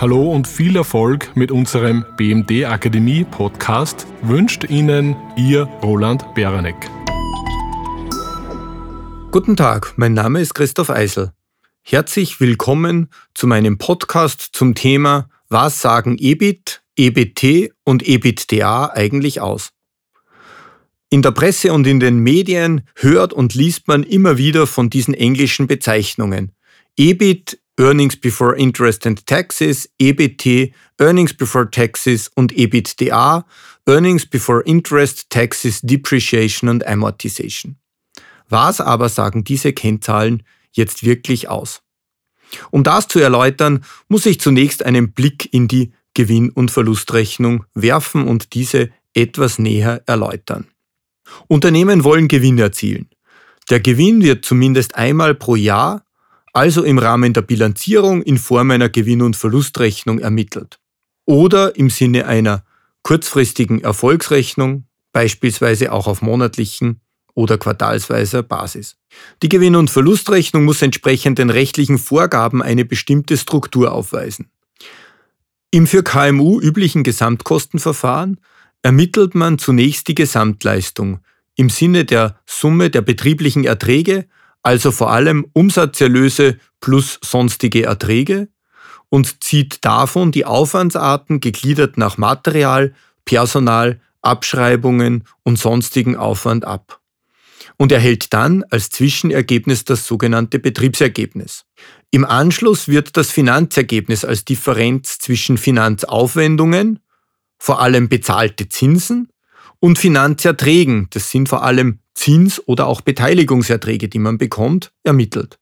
Hallo und viel Erfolg mit unserem BMD Akademie Podcast wünscht Ihnen Ihr Roland Beranek. Guten Tag, mein Name ist Christoph Eisel. Herzlich willkommen zu meinem Podcast zum Thema Was sagen EBIT, EBT und EBITDA eigentlich aus? In der Presse und in den Medien hört und liest man immer wieder von diesen englischen Bezeichnungen. EBIT, Earnings Before Interest and Taxes, EBT, Earnings Before Taxes und EBITDA, Earnings Before Interest, Taxes, Depreciation und Amortization. Was aber sagen diese Kennzahlen jetzt wirklich aus? Um das zu erläutern, muss ich zunächst einen Blick in die Gewinn- und Verlustrechnung werfen und diese etwas näher erläutern. Unternehmen wollen Gewinn erzielen. Der Gewinn wird zumindest einmal pro Jahr, also im Rahmen der Bilanzierung in Form einer Gewinn- und Verlustrechnung ermittelt. Oder im Sinne einer kurzfristigen Erfolgsrechnung, beispielsweise auch auf monatlichen oder quartalsweiser Basis. Die Gewinn- und Verlustrechnung muss entsprechend den rechtlichen Vorgaben eine bestimmte Struktur aufweisen. Im für KMU üblichen Gesamtkostenverfahren ermittelt man zunächst die Gesamtleistung im Sinne der Summe der betrieblichen Erträge, also vor allem Umsatzerlöse plus sonstige Erträge, und zieht davon die Aufwandsarten gegliedert nach Material, Personal, Abschreibungen und sonstigen Aufwand ab und erhält dann als Zwischenergebnis das sogenannte Betriebsergebnis. Im Anschluss wird das Finanzergebnis als Differenz zwischen Finanzaufwendungen, vor allem bezahlte Zinsen, und Finanzerträgen, das sind vor allem Zins- oder auch Beteiligungserträge, die man bekommt, ermittelt.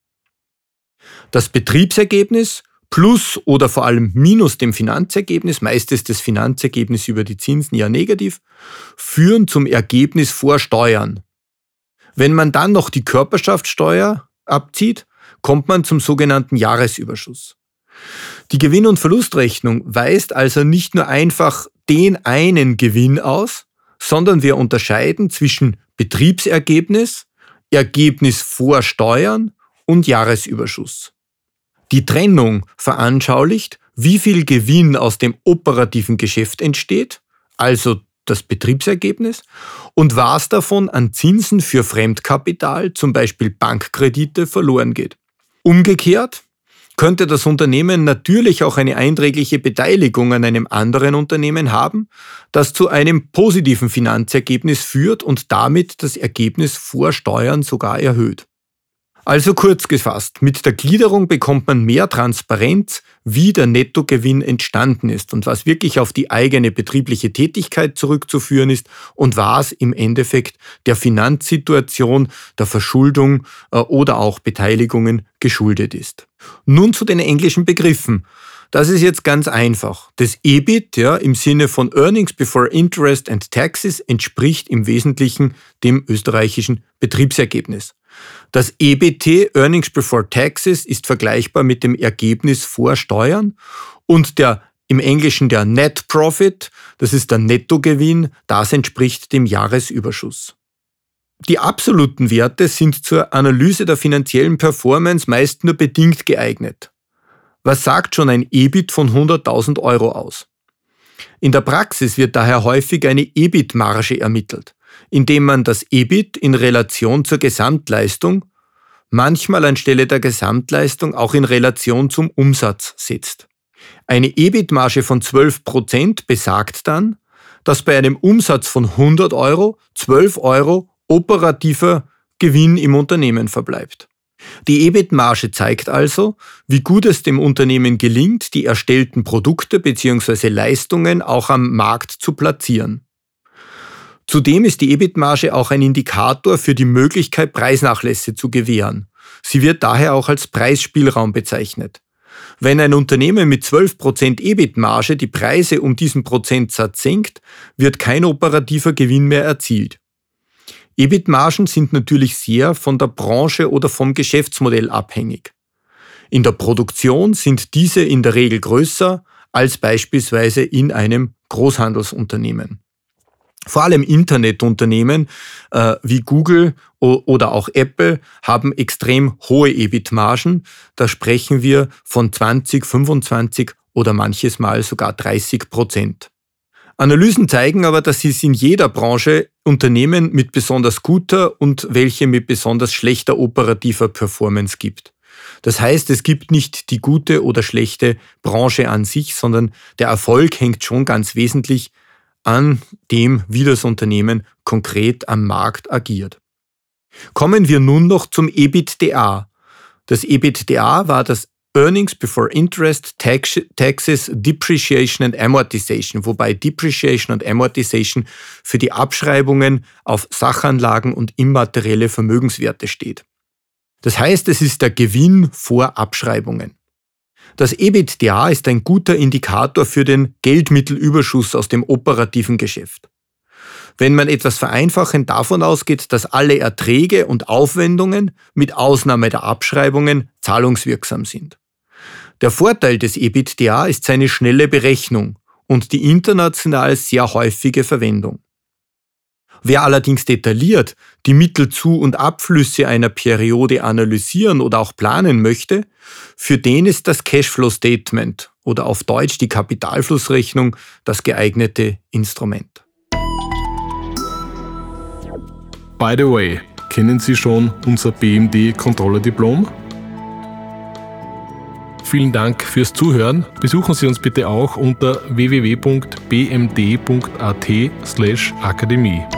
Das Betriebsergebnis plus oder vor allem minus dem Finanzergebnis, meist ist das Finanzergebnis über die Zinsen ja negativ, führen zum Ergebnis vor Steuern. Wenn man dann noch die Körperschaftssteuer abzieht, kommt man zum sogenannten Jahresüberschuss. Die Gewinn- und Verlustrechnung weist also nicht nur einfach den einen Gewinn aus, sondern wir unterscheiden zwischen Betriebsergebnis, Ergebnis vor Steuern und Jahresüberschuss. Die Trennung veranschaulicht, wie viel Gewinn aus dem operativen Geschäft entsteht, also das Betriebsergebnis und was davon an Zinsen für Fremdkapital, zum Beispiel Bankkredite, verloren geht. Umgekehrt könnte das Unternehmen natürlich auch eine einträgliche Beteiligung an einem anderen Unternehmen haben, das zu einem positiven Finanzergebnis führt und damit das Ergebnis vor Steuern sogar erhöht. Also kurz gefasst, mit der Gliederung bekommt man mehr Transparenz, wie der Nettogewinn entstanden ist und was wirklich auf die eigene betriebliche Tätigkeit zurückzuführen ist und was im Endeffekt der Finanzsituation, der Verschuldung äh, oder auch Beteiligungen geschuldet ist. Nun zu den englischen Begriffen. Das ist jetzt ganz einfach. Das EBIT ja, im Sinne von Earnings Before Interest and Taxes entspricht im Wesentlichen dem österreichischen Betriebsergebnis. Das EBT, Earnings Before Taxes, ist vergleichbar mit dem Ergebnis vor Steuern und der im Englischen der Net Profit, das ist der Nettogewinn, das entspricht dem Jahresüberschuss. Die absoluten Werte sind zur Analyse der finanziellen Performance meist nur bedingt geeignet. Was sagt schon ein EBIT von 100.000 Euro aus? In der Praxis wird daher häufig eine EBIT-Marge ermittelt indem man das EBIT in Relation zur Gesamtleistung, manchmal anstelle der Gesamtleistung auch in Relation zum Umsatz setzt. Eine EBIT-Marge von 12% besagt dann, dass bei einem Umsatz von 100 Euro 12 Euro operativer Gewinn im Unternehmen verbleibt. Die EBIT-Marge zeigt also, wie gut es dem Unternehmen gelingt, die erstellten Produkte bzw. Leistungen auch am Markt zu platzieren. Zudem ist die EBIT-Marge auch ein Indikator für die Möglichkeit, Preisnachlässe zu gewähren. Sie wird daher auch als Preisspielraum bezeichnet. Wenn ein Unternehmen mit 12% EBIT-Marge die Preise um diesen Prozentsatz senkt, wird kein operativer Gewinn mehr erzielt. EBIT-Margen sind natürlich sehr von der Branche oder vom Geschäftsmodell abhängig. In der Produktion sind diese in der Regel größer als beispielsweise in einem Großhandelsunternehmen. Vor allem Internetunternehmen äh, wie Google oder auch Apple haben extrem hohe EBIT-Margen. Da sprechen wir von 20, 25 oder manches Mal sogar 30 Prozent. Analysen zeigen aber, dass es in jeder Branche Unternehmen mit besonders guter und welche mit besonders schlechter operativer Performance gibt. Das heißt, es gibt nicht die gute oder schlechte Branche an sich, sondern der Erfolg hängt schon ganz wesentlich an dem, wie das Unternehmen konkret am Markt agiert. Kommen wir nun noch zum EBITDA. Das EBITDA war das Earnings before Interest, Taxes, Depreciation and Amortization, wobei Depreciation und Amortization für die Abschreibungen auf Sachanlagen und immaterielle Vermögenswerte steht. Das heißt, es ist der Gewinn vor Abschreibungen. Das EBITDA ist ein guter Indikator für den Geldmittelüberschuss aus dem operativen Geschäft. Wenn man etwas vereinfachend davon ausgeht, dass alle Erträge und Aufwendungen mit Ausnahme der Abschreibungen zahlungswirksam sind. Der Vorteil des EBITDA ist seine schnelle Berechnung und die international sehr häufige Verwendung. Wer allerdings detailliert die Mittelzu- und Abflüsse einer Periode analysieren oder auch planen möchte, für den ist das Cashflow Statement oder auf Deutsch die Kapitalflussrechnung das geeignete Instrument. By the way, kennen Sie schon unser BMD-Controller-Diplom? Vielen Dank fürs Zuhören. Besuchen Sie uns bitte auch unter www.bmd.at/akademie.